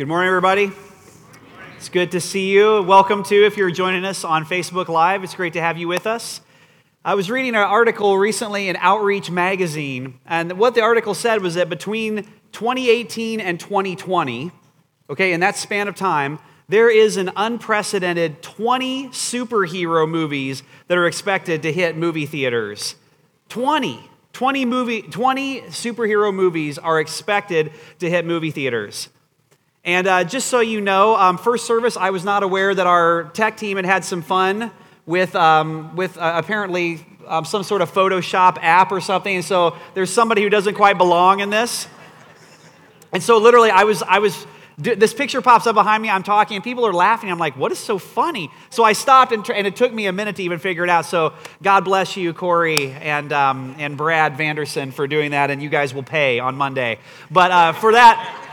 Good morning, everybody. It's good to see you. Welcome to, if you're joining us on Facebook Live, it's great to have you with us. I was reading an article recently in Outreach Magazine, and what the article said was that between 2018 and 2020, okay, in that span of time, there is an unprecedented 20 superhero movies that are expected to hit movie theaters. 20. 20, movie, 20 superhero movies are expected to hit movie theaters. And uh, just so you know, um, first service, I was not aware that our tech team had had some fun with, um, with uh, apparently um, some sort of Photoshop app or something. And so there's somebody who doesn't quite belong in this. And so literally, I was, I was this picture pops up behind me. I'm talking, and people are laughing. I'm like, what is so funny? So I stopped, and, and it took me a minute to even figure it out. So God bless you, Corey and, um, and Brad Vanderson, for doing that, and you guys will pay on Monday. But uh, for that,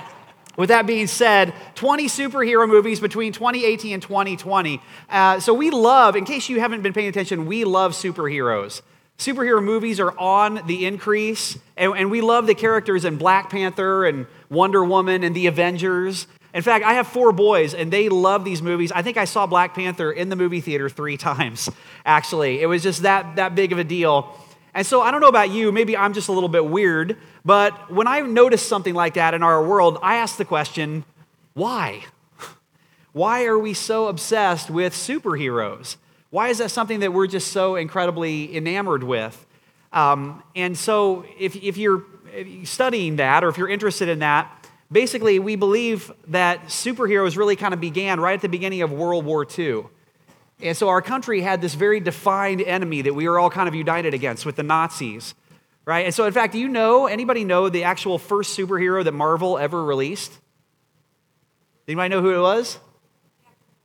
with that being said, 20 superhero movies between 2018 and 2020. Uh, so we love, in case you haven't been paying attention, we love superheroes. Superhero movies are on the increase, and, and we love the characters in Black Panther and Wonder Woman and the Avengers. In fact, I have four boys, and they love these movies. I think I saw Black Panther in the movie theater three times, actually. It was just that, that big of a deal. And so I don't know about you, maybe I'm just a little bit weird, but when I notice something like that in our world, I ask the question why? Why are we so obsessed with superheroes? Why is that something that we're just so incredibly enamored with? Um, and so, if, if you're studying that or if you're interested in that, basically, we believe that superheroes really kind of began right at the beginning of World War II. And so, our country had this very defined enemy that we were all kind of united against with the Nazis, right? And so, in fact, do you know, anybody know the actual first superhero that Marvel ever released? Anybody know who it was?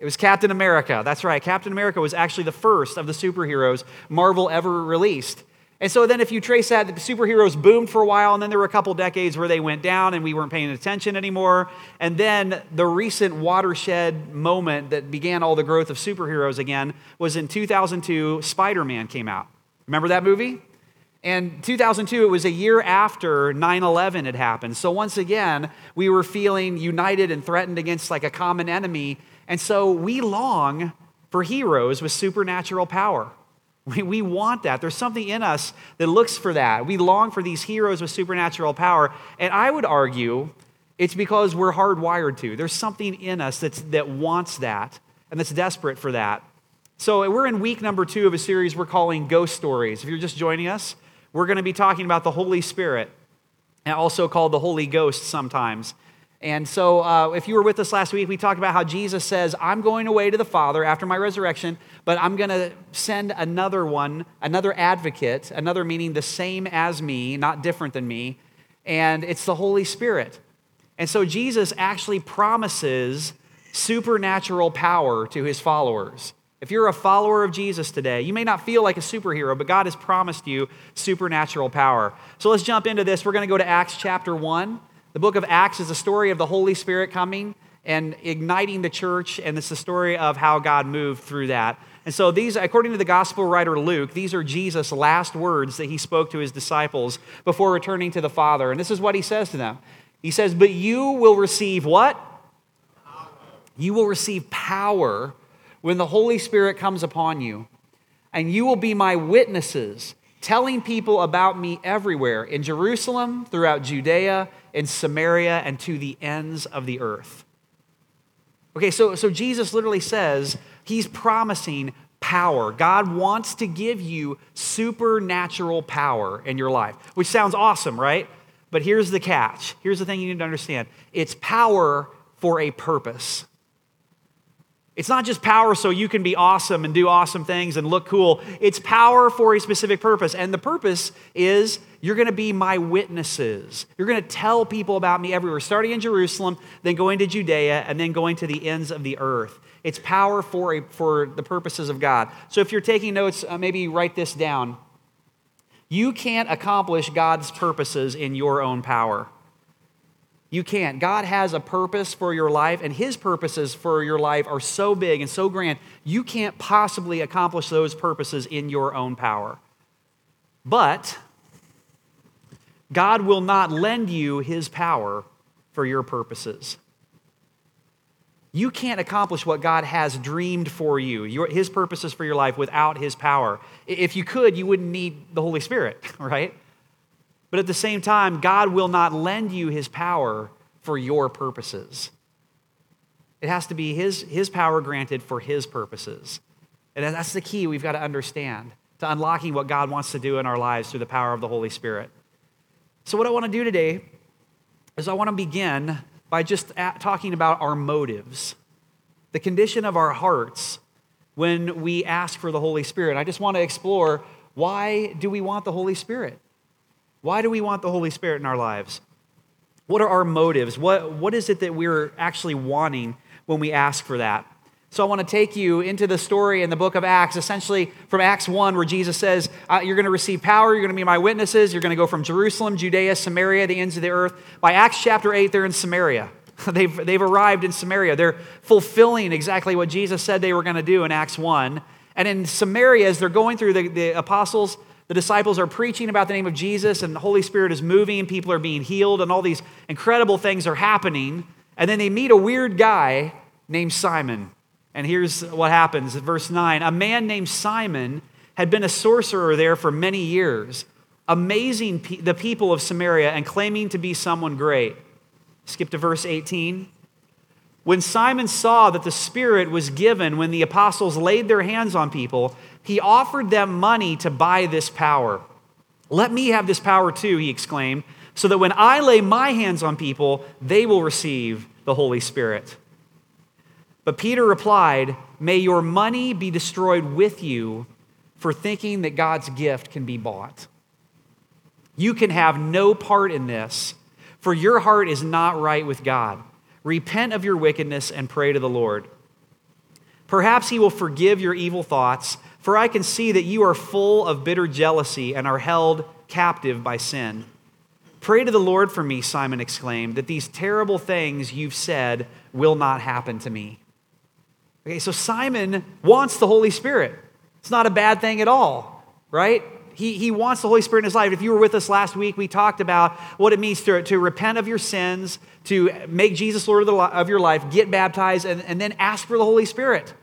It was Captain America. That's right. Captain America was actually the first of the superheroes Marvel ever released. And so then, if you trace that, the superheroes boomed for a while, and then there were a couple decades where they went down and we weren't paying attention anymore. And then the recent watershed moment that began all the growth of superheroes again was in 2002, Spider Man came out. Remember that movie? And 2002, it was a year after 9 11 had happened. So once again, we were feeling united and threatened against like a common enemy. And so we long for heroes with supernatural power. We, we want that. There's something in us that looks for that. We long for these heroes with supernatural power. And I would argue it's because we're hardwired to. There's something in us that's, that wants that and that's desperate for that. So we're in week number two of a series we're calling Ghost Stories. If you're just joining us, we're going to be talking about the Holy Spirit, also called the Holy Ghost sometimes. And so, uh, if you were with us last week, we talked about how Jesus says, I'm going away to the Father after my resurrection, but I'm going to send another one, another advocate, another meaning the same as me, not different than me, and it's the Holy Spirit. And so, Jesus actually promises supernatural power to his followers. If you're a follower of Jesus today, you may not feel like a superhero, but God has promised you supernatural power. So let's jump into this. We're going to go to Acts chapter 1. The book of Acts is a story of the Holy Spirit coming and igniting the church, and it's the story of how God moved through that. And so, these, according to the gospel writer Luke, these are Jesus' last words that he spoke to his disciples before returning to the Father. And this is what he says to them He says, But you will receive what? You will receive power when the Holy Spirit comes upon you, and you will be my witnesses, telling people about me everywhere in Jerusalem, throughout Judea in Samaria and to the ends of the earth. Okay, so, so Jesus literally says he's promising power. God wants to give you supernatural power in your life, which sounds awesome, right? But here's the catch. Here's the thing you need to understand it's power for a purpose. It's not just power so you can be awesome and do awesome things and look cool. It's power for a specific purpose. And the purpose is you're going to be my witnesses. You're going to tell people about me everywhere, starting in Jerusalem, then going to Judea, and then going to the ends of the earth. It's power for, a, for the purposes of God. So if you're taking notes, uh, maybe write this down. You can't accomplish God's purposes in your own power. You can't. God has a purpose for your life, and His purposes for your life are so big and so grand, you can't possibly accomplish those purposes in your own power. But God will not lend you His power for your purposes. You can't accomplish what God has dreamed for you, your, His purposes for your life, without His power. If you could, you wouldn't need the Holy Spirit, right? But at the same time, God will not lend you His power for your purposes. It has to be His, his power granted for His purposes. And that's the key we've got to understand to unlocking what God wants to do in our lives through the power of the Holy Spirit. So, what I want to do today is I want to begin by just talking about our motives, the condition of our hearts when we ask for the Holy Spirit. I just want to explore why do we want the Holy Spirit? Why do we want the Holy Spirit in our lives? What are our motives? What, what is it that we're actually wanting when we ask for that? So I want to take you into the story in the book of Acts, essentially from Acts 1, where Jesus says, uh, You're going to receive power, you're going to be my witnesses, you're going to go from Jerusalem, Judea, Samaria, the ends of the earth. By Acts chapter 8, they're in Samaria. they've, they've arrived in Samaria. They're fulfilling exactly what Jesus said they were going to do in Acts 1. And in Samaria, as they're going through, the, the apostles, the disciples are preaching about the name of Jesus, and the Holy Spirit is moving, people are being healed, and all these incredible things are happening. And then they meet a weird guy named Simon. And here's what happens verse 9 A man named Simon had been a sorcerer there for many years, amazing the people of Samaria and claiming to be someone great. Skip to verse 18. When Simon saw that the Spirit was given when the apostles laid their hands on people, he offered them money to buy this power. Let me have this power too, he exclaimed, so that when I lay my hands on people, they will receive the Holy Spirit. But Peter replied, May your money be destroyed with you for thinking that God's gift can be bought. You can have no part in this, for your heart is not right with God. Repent of your wickedness and pray to the Lord. Perhaps he will forgive your evil thoughts, for I can see that you are full of bitter jealousy and are held captive by sin. Pray to the Lord for me, Simon exclaimed, that these terrible things you've said will not happen to me. Okay, so Simon wants the Holy Spirit. It's not a bad thing at all, right? He, he wants the Holy Spirit in his life. If you were with us last week, we talked about what it means to, to repent of your sins, to make Jesus Lord of, the, of your life, get baptized, and, and then ask for the Holy Spirit.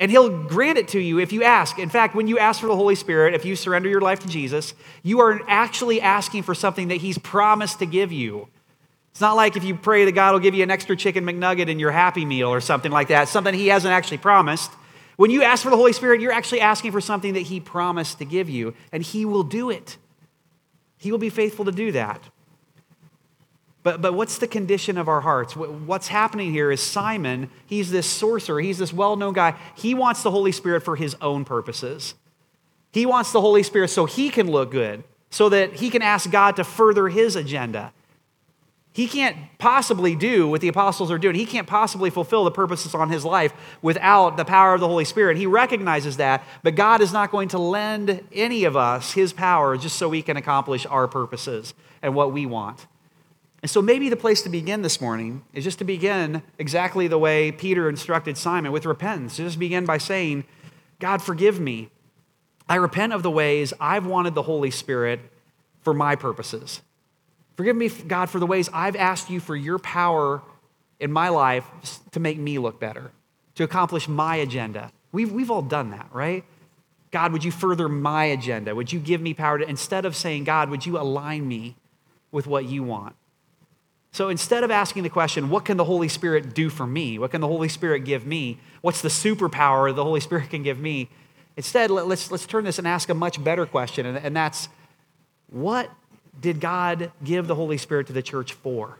And he'll grant it to you if you ask. In fact, when you ask for the Holy Spirit, if you surrender your life to Jesus, you are actually asking for something that he's promised to give you. It's not like if you pray that God will give you an extra chicken McNugget in your Happy Meal or something like that, something He hasn't actually promised. When you ask for the Holy Spirit, you're actually asking for something that He promised to give you, and He will do it. He will be faithful to do that. But, but what's the condition of our hearts? What's happening here is Simon, he's this sorcerer, he's this well known guy. He wants the Holy Spirit for his own purposes. He wants the Holy Spirit so he can look good, so that he can ask God to further his agenda. He can't possibly do what the apostles are doing. He can't possibly fulfill the purposes on his life without the power of the Holy Spirit. He recognizes that, but God is not going to lend any of us his power just so we can accomplish our purposes and what we want. And so maybe the place to begin this morning is just to begin exactly the way Peter instructed Simon with repentance. Just begin by saying, God, forgive me. I repent of the ways I've wanted the Holy Spirit for my purposes. Forgive me, God, for the ways I've asked you for your power in my life to make me look better, to accomplish my agenda. We've, we've all done that, right? God, would you further my agenda? Would you give me power to, instead of saying, God, would you align me with what you want? So instead of asking the question, what can the Holy Spirit do for me? What can the Holy Spirit give me? What's the superpower the Holy Spirit can give me? Instead, let's, let's turn this and ask a much better question, and, and that's what did God give the Holy Spirit to the church for?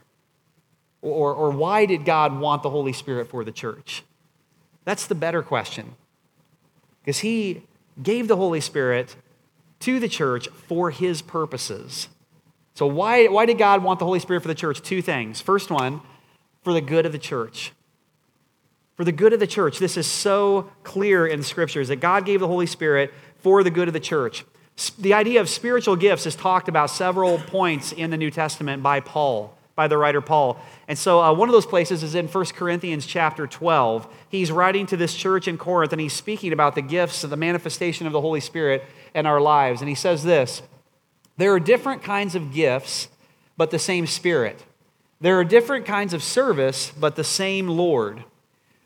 Or, or why did God want the Holy Spirit for the church? That's the better question. Because He gave the Holy Spirit to the church for His purposes. So, why, why did God want the Holy Spirit for the church? Two things. First one, for the good of the church. For the good of the church. This is so clear in the scriptures that God gave the Holy Spirit for the good of the church. The idea of spiritual gifts is talked about several points in the New Testament by Paul, by the writer Paul. And so uh, one of those places is in 1 Corinthians chapter 12. He's writing to this church in Corinth and he's speaking about the gifts and the manifestation of the Holy Spirit in our lives. And he says this There are different kinds of gifts, but the same Spirit. There are different kinds of service, but the same Lord.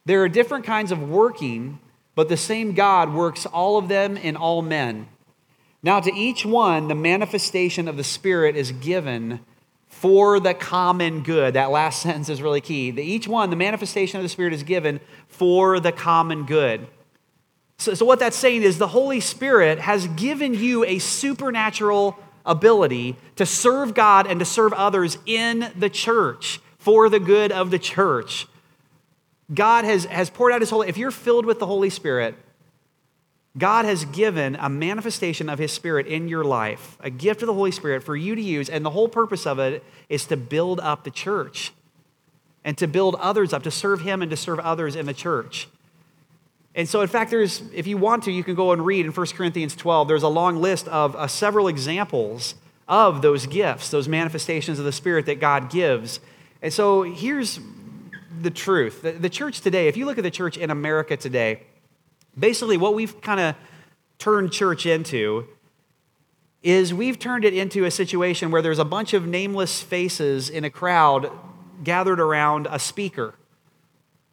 There are different kinds of working, but the same God works all of them in all men. Now, to each one, the manifestation of the Spirit is given for the common good. That last sentence is really key. The, each one, the manifestation of the Spirit is given for the common good. So, so, what that's saying is the Holy Spirit has given you a supernatural ability to serve God and to serve others in the church for the good of the church. God has, has poured out His Holy, if you're filled with the Holy Spirit, God has given a manifestation of His Spirit in your life, a gift of the Holy Spirit for you to use, and the whole purpose of it is to build up the church and to build others up, to serve Him and to serve others in the church. And so, in fact, there's, if you want to, you can go and read in 1 Corinthians 12. There's a long list of uh, several examples of those gifts, those manifestations of the Spirit that God gives. And so, here's the truth the, the church today, if you look at the church in America today, basically what we've kind of turned church into is we've turned it into a situation where there's a bunch of nameless faces in a crowd gathered around a speaker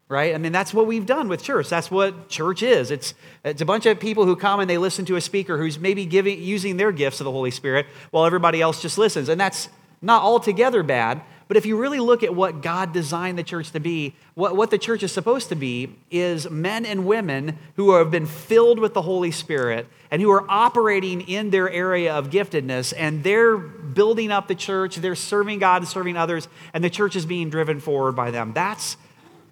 right? I mean, that's what we've done with church. That's what church is. It's, it's a bunch of people who come and they listen to a speaker who's maybe giving, using their gifts of the Holy Spirit while everybody else just listens. And that's not altogether bad. But if you really look at what God designed the church to be, what, what the church is supposed to be is men and women who have been filled with the Holy Spirit and who are operating in their area of giftedness, and they're building up the church, they're serving God and serving others, and the church is being driven forward by them. That's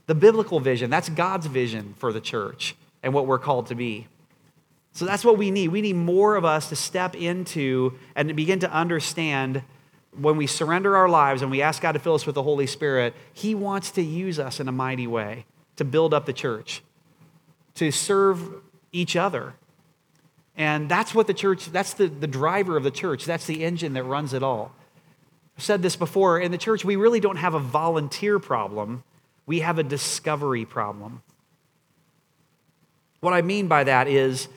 the biblical vision. That's God's vision for the church and what we're called to be. So that's what we need. We need more of us to step into and begin to understand when we surrender our lives and we ask God to fill us with the Holy Spirit, He wants to use us in a mighty way to build up the church, to serve each other. And that's what the church, that's the, the driver of the church. That's the engine that runs it all. I've said this before in the church, we really don't have a volunteer problem we have a discovery problem. What I mean by that is,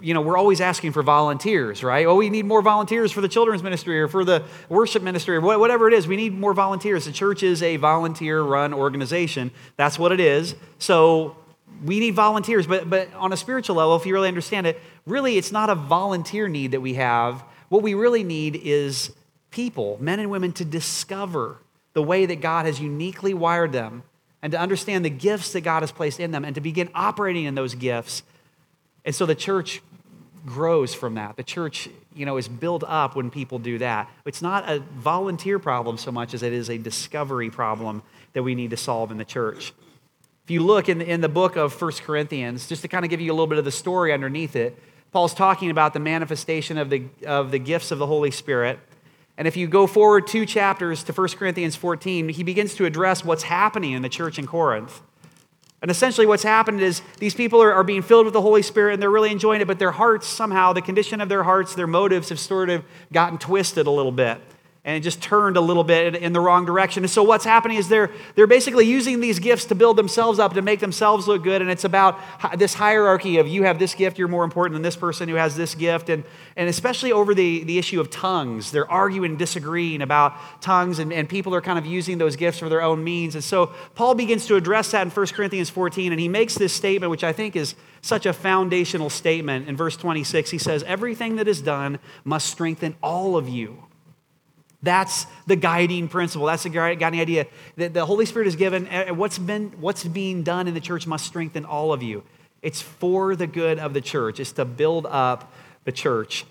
you know, we're always asking for volunteers, right? Oh, we need more volunteers for the children's ministry or for the worship ministry or whatever it is. We need more volunteers. The church is a volunteer run organization. That's what it is. So we need volunteers. But, but on a spiritual level, if you really understand it, really it's not a volunteer need that we have. What we really need is people, men and women, to discover the way that God has uniquely wired them and to understand the gifts that God has placed in them and to begin operating in those gifts. And so the church grows from that. The church, you know, is built up when people do that. It's not a volunteer problem so much as it is a discovery problem that we need to solve in the church. If you look in the, in the book of First Corinthians, just to kind of give you a little bit of the story underneath it, Paul's talking about the manifestation of the, of the gifts of the Holy Spirit. And if you go forward two chapters to 1 Corinthians 14, he begins to address what's happening in the church in Corinth. And essentially, what's happened is these people are, are, being filled with the Holy Spirit and they're really enjoying it, but their hearts somehow, the condition of their hearts, their motives have sort of gotten twisted a little bit and it just turned a little bit in the wrong direction. And so what's happening is they're, they're basically using these gifts to build themselves up, to make themselves look good. And it's about this hierarchy of you have this gift, you're more important than this person who has this gift. And, and especially over the, the issue of tongues, they're arguing disagreeing about tongues, and, and people are kind of using those gifts for their own means. And so Paul begins to address that in 1 Corinthians 14, and he makes this statement, which I think is such a foundational statement. In verse 26, he says, Everything that is done must strengthen all of you that's the guiding principle. That's the guiding idea that the Holy Spirit is given. What's, been, what's being done in the church must strengthen all of you. It's for the good of the church, it's to build up the church.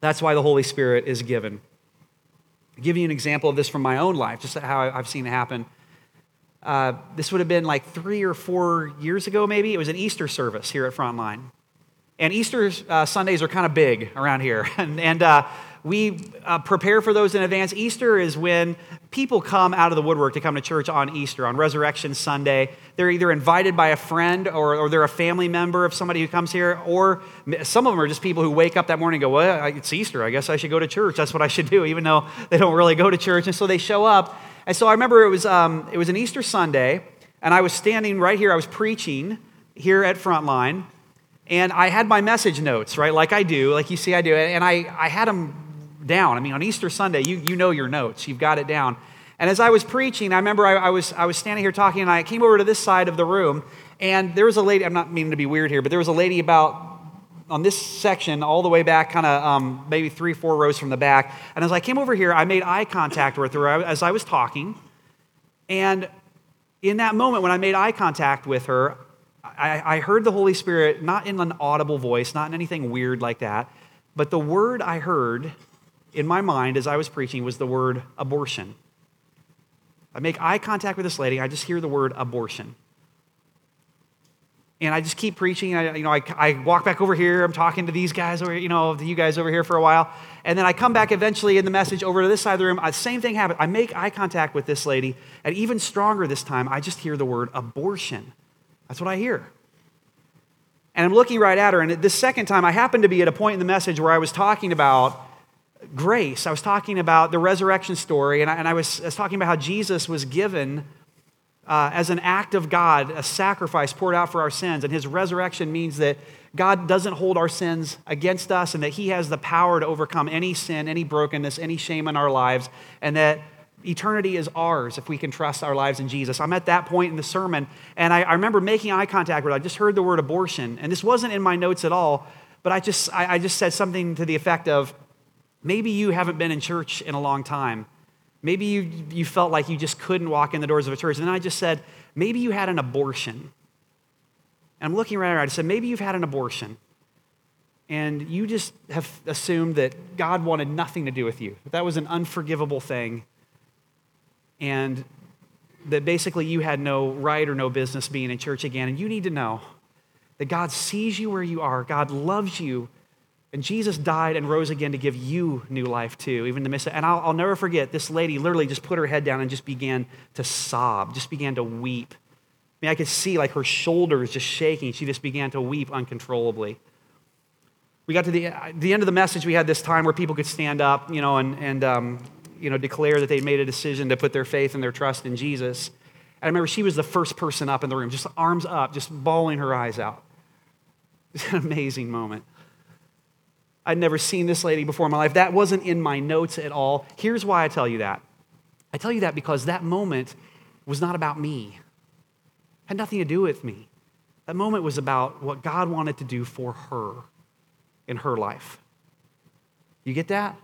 That's why the Holy Spirit is given. I'll give you an example of this from my own life, just how I've seen it happen. Uh, this would have been like three or four years ago, maybe. It was an Easter service here at Frontline. And Easter uh, Sundays are kind of big around here. and, and uh, we uh, prepare for those in advance. Easter is when people come out of the woodwork to come to church on Easter, on Resurrection Sunday. They're either invited by a friend or, or they're a family member of somebody who comes here, or some of them are just people who wake up that morning and go, Well, it's Easter. I guess I should go to church. That's what I should do, even though they don't really go to church. And so they show up. And so I remember it was, um, it was an Easter Sunday, and I was standing right here. I was preaching here at Frontline. And I had my message notes, right, like I do, like you see I do. And I, I had them down. I mean, on Easter Sunday, you, you know your notes, you've got it down. And as I was preaching, I remember I, I, was, I was standing here talking, and I came over to this side of the room, and there was a lady, I'm not meaning to be weird here, but there was a lady about on this section all the way back, kind of um, maybe three, four rows from the back. And as I came over here, I made eye contact with her as I was talking. And in that moment, when I made eye contact with her, I, I heard the Holy Spirit, not in an audible voice, not in anything weird like that, but the word I heard in my mind as I was preaching was the word abortion. I make eye contact with this lady, I just hear the word abortion. And I just keep preaching. I, you know, I, I walk back over here. I'm talking to these guys over, you know, to you guys over here for a while. And then I come back eventually in the message over to this side of the room. Uh, same thing happens. I make eye contact with this lady. And even stronger this time, I just hear the word abortion. That's what I hear. And I'm looking right at her. And this second time, I happened to be at a point in the message where I was talking about grace. I was talking about the resurrection story, and I, and I, was, I was, talking about how Jesus was given uh, as an act of God, a sacrifice poured out for our sins. And his resurrection means that God doesn't hold our sins against us, and that he has the power to overcome any sin, any brokenness, any shame in our lives, and that eternity is ours if we can trust our lives in Jesus. I'm at that point in the sermon, and I, I remember making eye contact with. I just heard the word abortion, and this wasn't in my notes at all, but I just, I, I just said something to the effect of, Maybe you haven't been in church in a long time. Maybe you, you felt like you just couldn't walk in the doors of a church. And then I just said, maybe you had an abortion. And I'm looking around, and I said, maybe you've had an abortion. And you just have assumed that God wanted nothing to do with you, that that was an unforgivable thing. And that basically you had no right or no business being in church again. And you need to know that God sees you where you are, God loves you, and Jesus died and rose again to give you new life too, even to miss it. And I'll, I'll, never forget, this lady literally just put her head down and just began to sob, just began to weep. I mean, I could see like her shoulders just shaking. She just began to weep uncontrollably. We got to the, the end of the message, we had this time where people could stand up, you know, and, and um, you know, declare that they made a decision to put their faith and their trust in Jesus. And I remember she was the first person up in the room, just arms up, just bawling her eyes out. It's an amazing moment. I'd never seen this lady before in my life. That wasn't in my notes at all. Here's why I tell you that. I tell you that because that moment was not about me. It had nothing to do with me. That moment was about what God wanted to do for her in her life. You get that?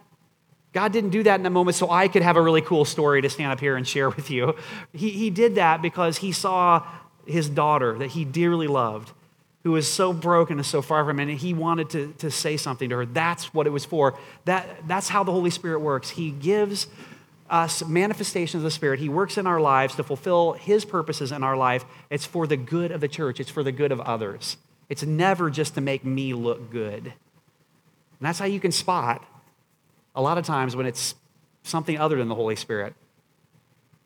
God didn't do that in that moment so I could have a really cool story to stand up here and share with you. He, he did that because he saw his daughter that he dearly loved who was so broken and so far from him, and he wanted to, to say something to her. That's what it was for. That, that's how the Holy Spirit works. He gives us manifestations of the Spirit. He works in our lives to fulfill His purposes in our life. It's for the good of the church, it's for the good of others. It's never just to make me look good. And that's how you can spot a lot of times when it's something other than the Holy Spirit.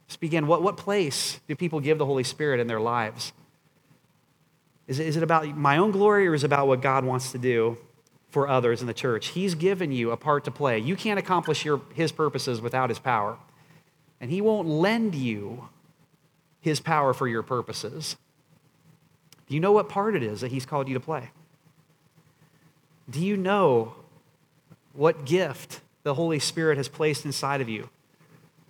Just begin what, what place do people give the Holy Spirit in their lives? Is it, is it about my own glory or is it about what God wants to do for others in the church? He's given you a part to play. You can't accomplish your, His purposes without His power. And He won't lend you His power for your purposes. Do you know what part it is that He's called you to play? Do you know what gift the Holy Spirit has placed inside of you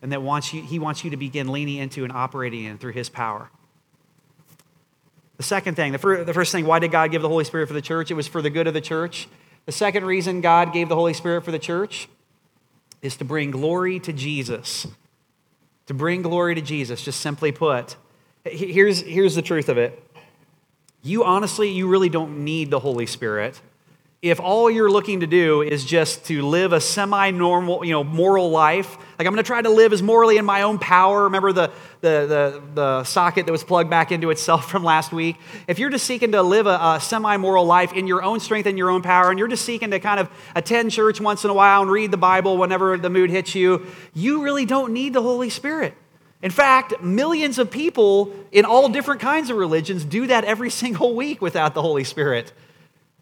and that wants you, He wants you to begin leaning into and operating in through His power? The second thing, the, the first thing, why did God give the Holy Spirit for the church? It was for the good of the church. The second reason God gave the Holy Spirit for the church is to bring glory to Jesus. To bring glory to Jesus, just simply put. Here's, here's the truth of it. You honestly, you really don't need the Holy Spirit if all you're looking to do is just to live a semi-normal, you know, moral life, like I'm going to try to live as morally in my own power. Remember the, the, the, the, socket that was plugged back into itself from last week? If you're just seeking to live a, a semi-moral life in your own strength and your own power, and you're just seeking to kind of attend church once in a while and read the Bible whenever the mood hits you, you really don't need the Holy Spirit. In fact, millions of people in all different kinds of religions do that every single week without the Holy Spirit.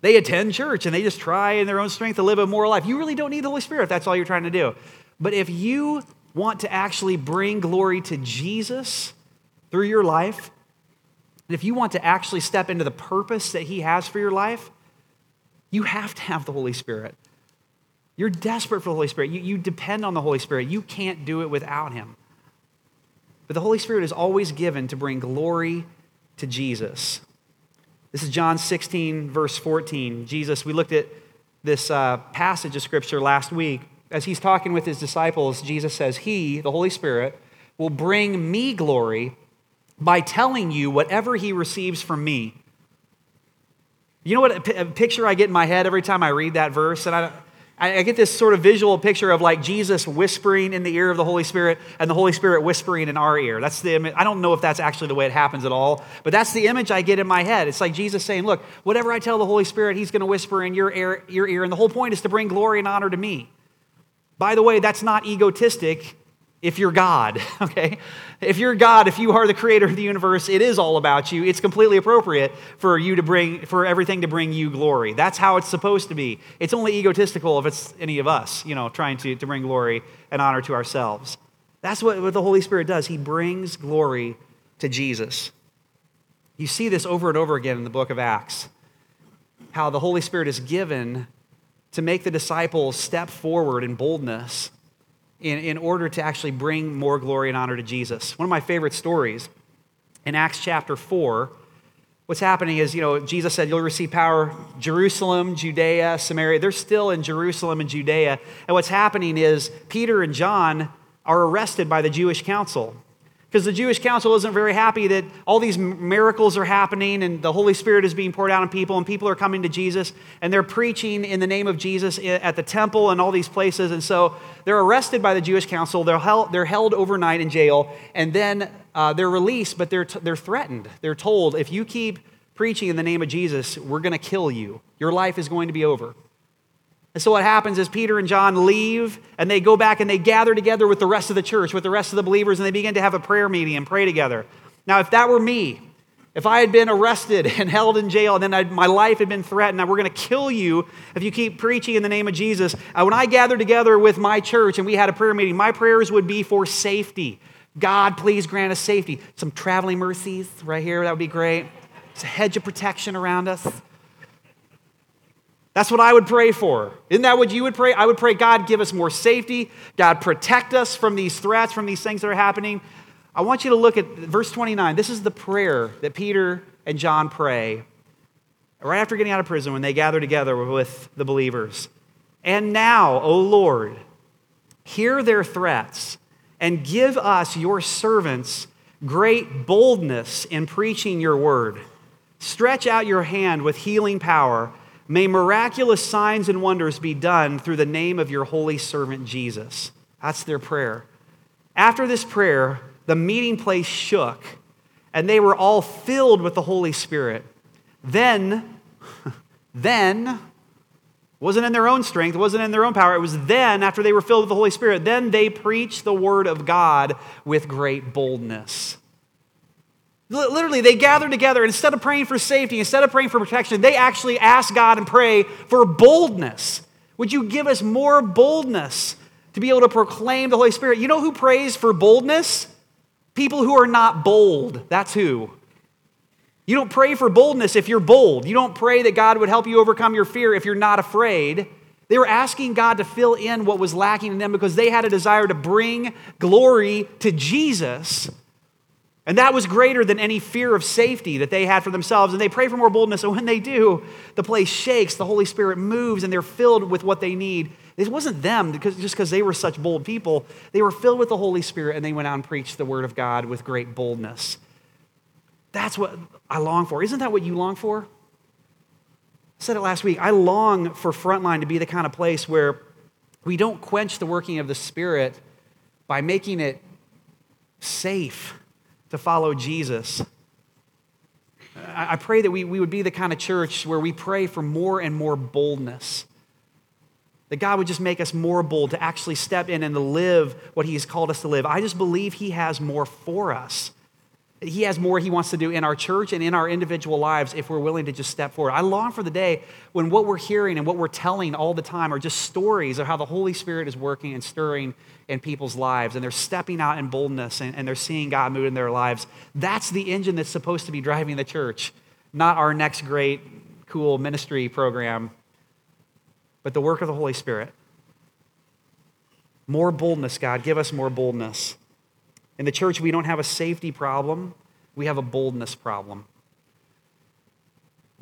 They attend church and they just try in their own strength to live a moral life. You really don't need the Holy Spirit if that's all you're trying to do. But if you want to actually bring glory to Jesus through your life, if you want to actually step into the purpose that He has for your life, you have to have the Holy Spirit. You're desperate for the Holy Spirit. You, you depend on the Holy Spirit. You can't do it without Him. But the Holy Spirit is always given to bring glory to Jesus. This is John 16, verse 14. Jesus, we looked at this uh, passage of Scripture last week. As he's talking with his disciples, Jesus says, He, the Holy Spirit, will bring me glory by telling you whatever he receives from me. You know what a picture I get in my head every time I read that verse? And I, I get this sort of visual picture of like Jesus whispering in the ear of the Holy Spirit and the Holy Spirit whispering in our ear. That's the image. I don't know if that's actually the way it happens at all, but that's the image I get in my head. It's like Jesus saying, Look, whatever I tell the Holy Spirit, He's going to whisper in your ear, your ear. And the whole point is to bring glory and honor to me. By the way, that's not egotistic if you're God, okay? If you're God, if you are the creator of the universe, it is all about you. It's completely appropriate for you to bring, for everything to bring you glory. That's how it's supposed to be. It's only egotistical if it's any of us, you know, trying to, to bring glory and honor to ourselves. That's what, what the Holy Spirit does. He brings glory to Jesus. You see this over and over again in the book of Acts, how the Holy Spirit is given to make the disciples step forward in boldness in, in order to actually bring more glory and honor to Jesus. One of my favorite stories in Acts chapter 4, what's happening is, you know, Jesus said, You'll receive power, Jerusalem, Judea, Samaria. They're still in Jerusalem and Judea. And what's happening is Peter and John are arrested by the Jewish council because the Jewish council isn't very happy that all these miracles are happening and the Holy Spirit is being poured out on people and people are coming to Jesus and they're preaching in the name of Jesus at the temple and all these places. And so they're arrested by the Jewish council. They're held, they're held overnight in jail and then uh, they're released, but they're, they're threatened. They're told, if you keep preaching in the name of Jesus, we're going to kill you. Your life is going to be over. And so what happens is Peter and John leave and they go back and they gather together with the rest of the church, with the rest of the believers, and they begin to have a prayer meeting and pray together. Now, if that were me, if I had been arrested and held in jail and then I'd, my life had been threatened, we're going to kill you if you keep preaching in the name of Jesus. Uh, when I gathered together with my church and we had a prayer meeting, my prayers would be for safety. God, please grant us safety. Some traveling mercies right here, that would be great. It's a hedge of protection around us. That's what I would pray for. Isn't that what you would pray? I would pray, God, give us more safety. God, protect us from these threats, from these things that are happening. I want you to look at verse 29. This is the prayer that Peter and John pray right after getting out of prison when they gather together with the believers. And now, O Lord, hear their threats and give us, your servants, great boldness in preaching your word. Stretch out your hand with healing power May miraculous signs and wonders be done through the name of your holy servant Jesus. That's their prayer. After this prayer, the meeting place shook, and they were all filled with the Holy Spirit. Then, then, wasn't in their own strength, wasn't in their own power. It was then, after they were filled with the Holy Spirit, then they preached the word of God with great boldness. Literally, they gathered together. Instead of praying for safety, instead of praying for protection, they actually asked God and pray for boldness. Would you give us more boldness to be able to proclaim the Holy Spirit? You know who prays for boldness? People who are not bold. That's who. You don't pray for boldness if you're bold. You don't pray that God would help you overcome your fear if you're not afraid. They were asking God to fill in what was lacking in them because they had a desire to bring glory to Jesus and that was greater than any fear of safety that they had for themselves. And they pray for more boldness. And when they do, the place shakes, the Holy Spirit moves, and they're filled with what they need. It wasn't them because, just because they were such bold people. They were filled with the Holy Spirit and they went out and preached the word of God with great boldness. That's what I long for. Isn't that what you long for? I said it last week. I long for Frontline to be the kind of place where we don't quench the working of the Spirit by making it safe to follow Jesus. I pray that we, we would be the kind of church where we pray for more and more boldness. That God would just make us more bold to actually step in and to live what He has called us to live. I just believe He has more for us. He has more He wants to do in our church and in our individual lives if we're willing to just step forward. I long for the day when what we're hearing and what we're telling all the time are just stories of how the Holy Spirit is working and stirring in people's lives and they're stepping out in boldness and, and they're seeing God move in their lives. That's the engine that's supposed to be driving the church, not our next great, cool ministry program, but the work of the Holy Spirit. More boldness, God. Give us more boldness. In the church, we don't have a safety problem, we have a boldness problem.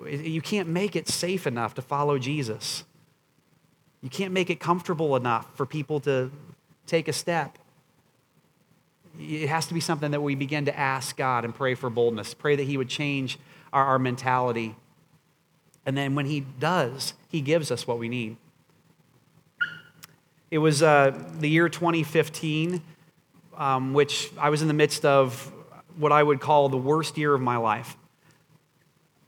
You can't make it safe enough to follow Jesus. You can't make it comfortable enough for people to take a step. It has to be something that we begin to ask God and pray for boldness. Pray that He would change our, our mentality. And then when He does, He gives us what we need. It was uh, the year 2015 um, which I was in the midst of what I would call the worst year of my life.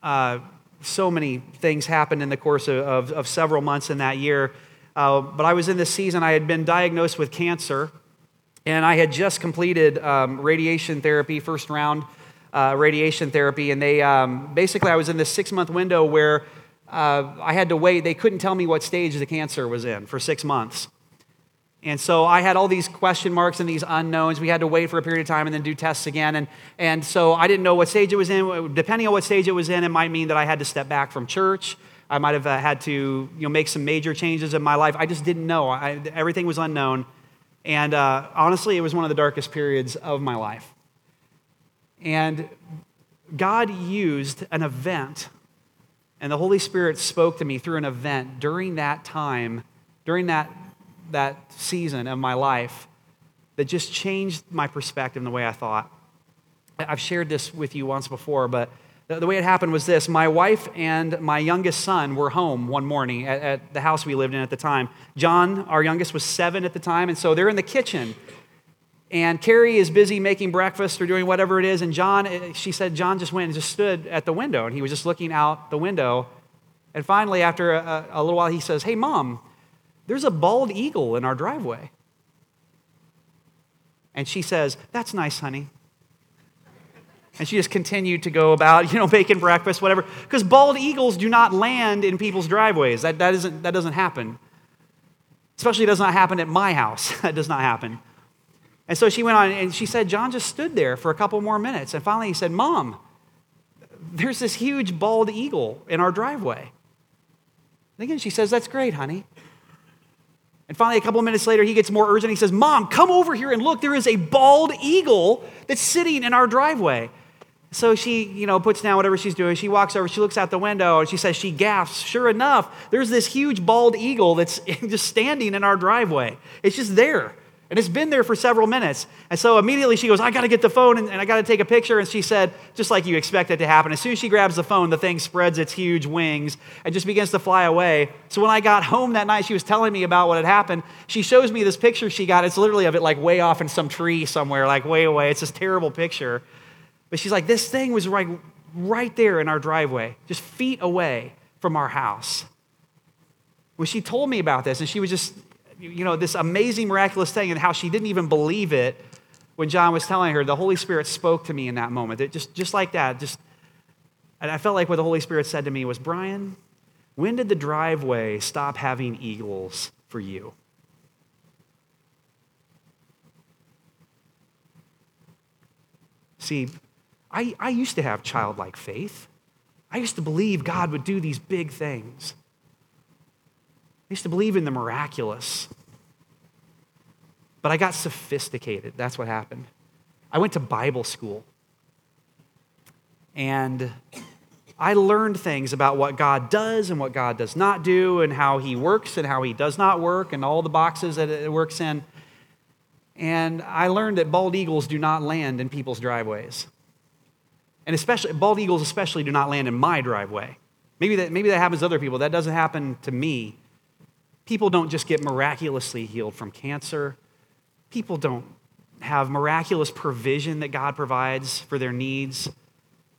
Uh, so many things happened in the course of, of, of several months in that year. Uh, but I was in this season, I had been diagnosed with cancer, and I had just completed um, radiation therapy, first round uh, radiation therapy. And they um, basically, I was in this six month window where uh, I had to wait. They couldn't tell me what stage the cancer was in for six months. And so I had all these question marks and these unknowns. We had to wait for a period of time and then do tests again. And, and so I didn't know what stage it was in. Depending on what stage it was in, it might mean that I had to step back from church. I might have uh, had to you know, make some major changes in my life. I just didn't know. I, everything was unknown. And uh, honestly, it was one of the darkest periods of my life. And God used an event, and the Holy Spirit spoke to me through an event during that time, during that that season of my life that just changed my perspective and the way I thought. I've shared this with you once before, but the way it happened was this my wife and my youngest son were home one morning at, at, the house we lived in at the time. John, our youngest, was seven at the time, and so they're in the kitchen. And Carrie is busy making breakfast or doing whatever it is. And John, eh, she said, John just went and just stood at the window, and he was just looking out the window. And finally, after a, a little while, he says, Hey, mom, there's a bald eagle in our driveway. And she says, That's nice, honey. And she just continued to go about, you know, making breakfast, whatever. Because bald eagles do not land in people's driveways. That, that, isn't, that doesn't happen. Especially does not happen at my house. that does not happen. And so she went on and she said, John just stood there for a couple more minutes. And finally he said, Mom, there's this huge bald eagle in our driveway. And again, she says, That's great, honey. And finally, a couple of minutes later, he gets more urgent. He says, Mom, come over here and look. There is a bald eagle that's sitting in our driveway. So she, you know, puts down whatever she's doing. She walks over, she looks out the window, and she says, she gasps, sure enough, there's this huge bald eagle that's just standing in our driveway. It's just there. And it's been there for several minutes. And so immediately she goes, I got to get the phone and, and I got to take a picture. And she said, just like you expect it to happen, as soon as she grabs the phone, the thing spreads its huge wings and just begins to fly away. So when I got home that night, she was telling me about what had happened. She shows me this picture she got. It's literally of it like way off in some tree somewhere, like way away. It's this terrible picture. But she's like, this thing was right, right there in our driveway, just feet away from our house. When she told me about this, and she was just you know, this amazing, miraculous thing and how she didn't even believe it when John was telling her. The Holy Spirit spoke to me in that moment. It just, just like that. Just, and I felt like what the Holy Spirit said to me was, Brian, when did the driveway stop having eagles for you? See, I, I used to have childlike faith. I used to believe God would do these big things. I used to believe in the miraculous. But I got sophisticated. That's what happened. I went to Bible school. And I learned things about what God does and what God does not do, and how He works and how He does not work, and all the boxes that it works in. And I learned that bald eagles do not land in people's driveways. And especially, bald eagles especially do not land in my driveway. Maybe that, maybe that happens to other people. That doesn't happen to me. People don't just get miraculously healed from cancer. People don't have miraculous provision that God provides for their needs.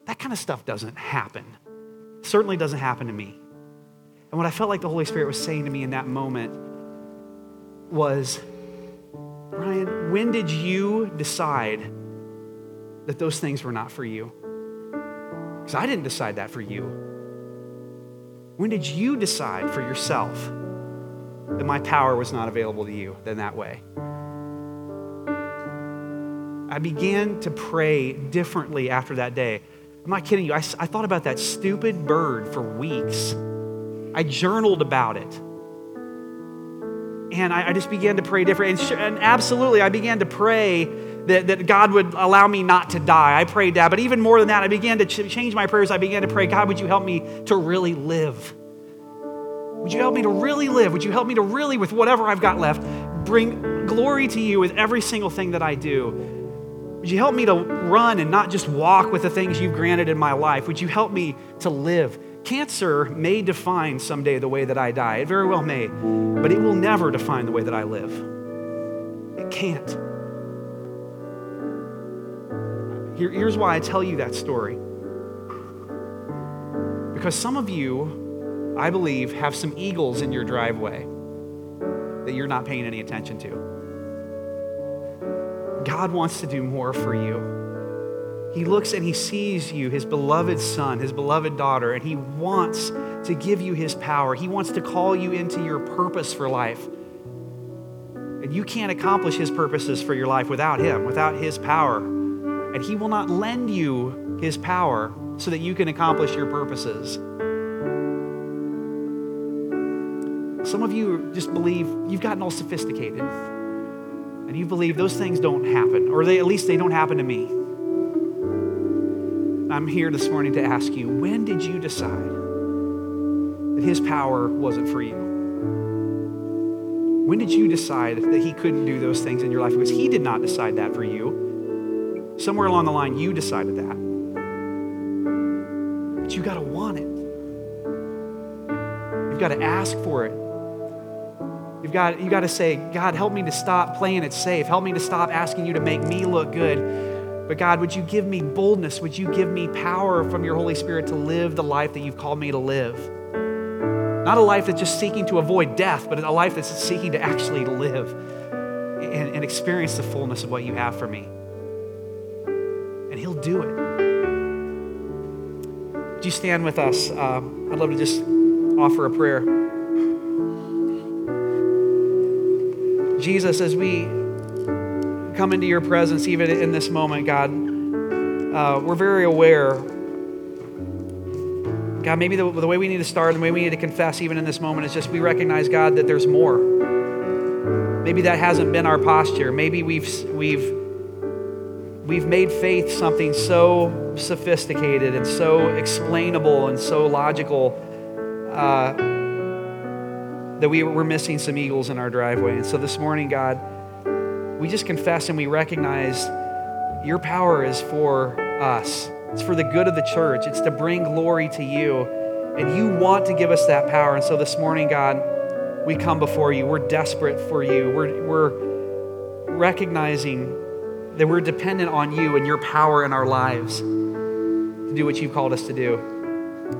That kind of stuff doesn't happen. Certainly doesn't happen to me. And what I felt like the Holy Spirit was saying to me in that moment was, Ryan, when did you decide that those things were not for you? Because I didn't decide that for you. When did you decide for yourself that my power was not available to you than that way. I began to pray differently after that day. I'm not kidding you. I, I thought about that stupid bird for weeks. I journaled about it. And I, I just began to pray different. And, and absolutely, I began to pray that, that God would allow me not to die. I prayed that. But even more than that, I began to ch- change my prayers. I began to pray, God, would you help me to really live? Would you help me to really live? Would you help me to really, with whatever I've got left, bring glory to you with every single thing that I do? Would you help me to run and not just walk with the things you've granted in my life? Would you help me to live? Cancer may define someday the way that I die. It very well may, but it will never define the way that I live. It can't. Here, here's why I tell you that story. Because some of you, I believe, have some eagles in your driveway that you're not paying any attention to. God wants to do more for you. He looks and he sees you, his beloved son, his beloved daughter, and he wants to give you his power. He wants to call you into your purpose for life. And you can't accomplish his purposes for your life without him, without his power. And he will not lend you his power so that you can accomplish your purposes. Some of you just believe you've gotten all sophisticated and you believe those things don't happen, or they, at least they don't happen to me. I'm here this morning to ask you when did you decide that his power wasn't for you? When did you decide that he couldn't do those things in your life? Because he did not decide that for you. Somewhere along the line, you decided that. But you got to want it. You've got to ask for it. You've got, you got to say, God, help me to stop playing it safe. Help me to stop asking you to make me look good. But God, would you give me boldness? Would you give me power from your Holy Spirit to live the life that you've called me to live? Not a life that's just seeking to avoid death, but a life that's seeking to actually live and, and experience the fullness of what you have for me. And He'll do it. Would you stand with us? Um, I'd love to just offer a prayer. Jesus, as we come into your presence, even in this moment, God, uh, we're very aware. God, maybe the, the way we need to start the way we need to confess, even in this moment, is just we recognize, God, that there's more. Maybe that hasn't been our posture. Maybe we've, we've, we've made faith something so sophisticated and so explainable and so logical. Uh, that we, we're missing some eagles in our driveway. And so this morning, God, we just confess and we recognize your power is for us. It's for the good of the church. It's to bring glory to you. And you want to give us that power. And so this morning, God, we come before you. We're desperate for you. We're, we're recognizing that we're dependent on you and your power in our lives to do what you've called us to do.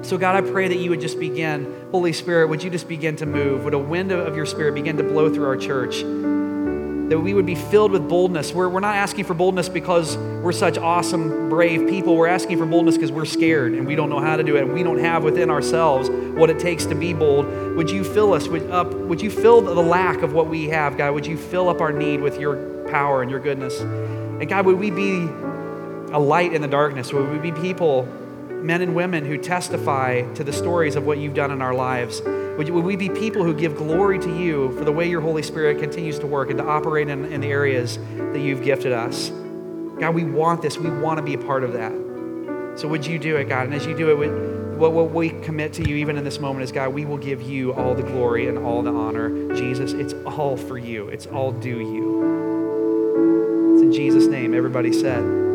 So, God, I pray that you would just begin, Holy Spirit, would you just begin to move? Would a wind of your Spirit begin to blow through our church? That we would be filled with boldness. We're, we're not asking for boldness because we're such awesome, brave people. We're asking for boldness because we're scared and we don't know how to do it. And we don't have within ourselves what it takes to be bold. Would you fill us would up? Would you fill the lack of what we have, God? Would you fill up our need with your power and your goodness? And God, would we be a light in the darkness? Would we be people men and women who testify to the stories of what you've done in our lives. Would, would we be people who give glory to you for the way your Holy Spirit continues to work and to operate in, in the areas that you've gifted us? God, we want this. We want to be a part of that. So would you do it, God? And as you do it, what, what we commit to you even in this moment is, God, we will give you all the glory and all the honor. Jesus, it's all for you. It's all due you. It's in Jesus' name, everybody said.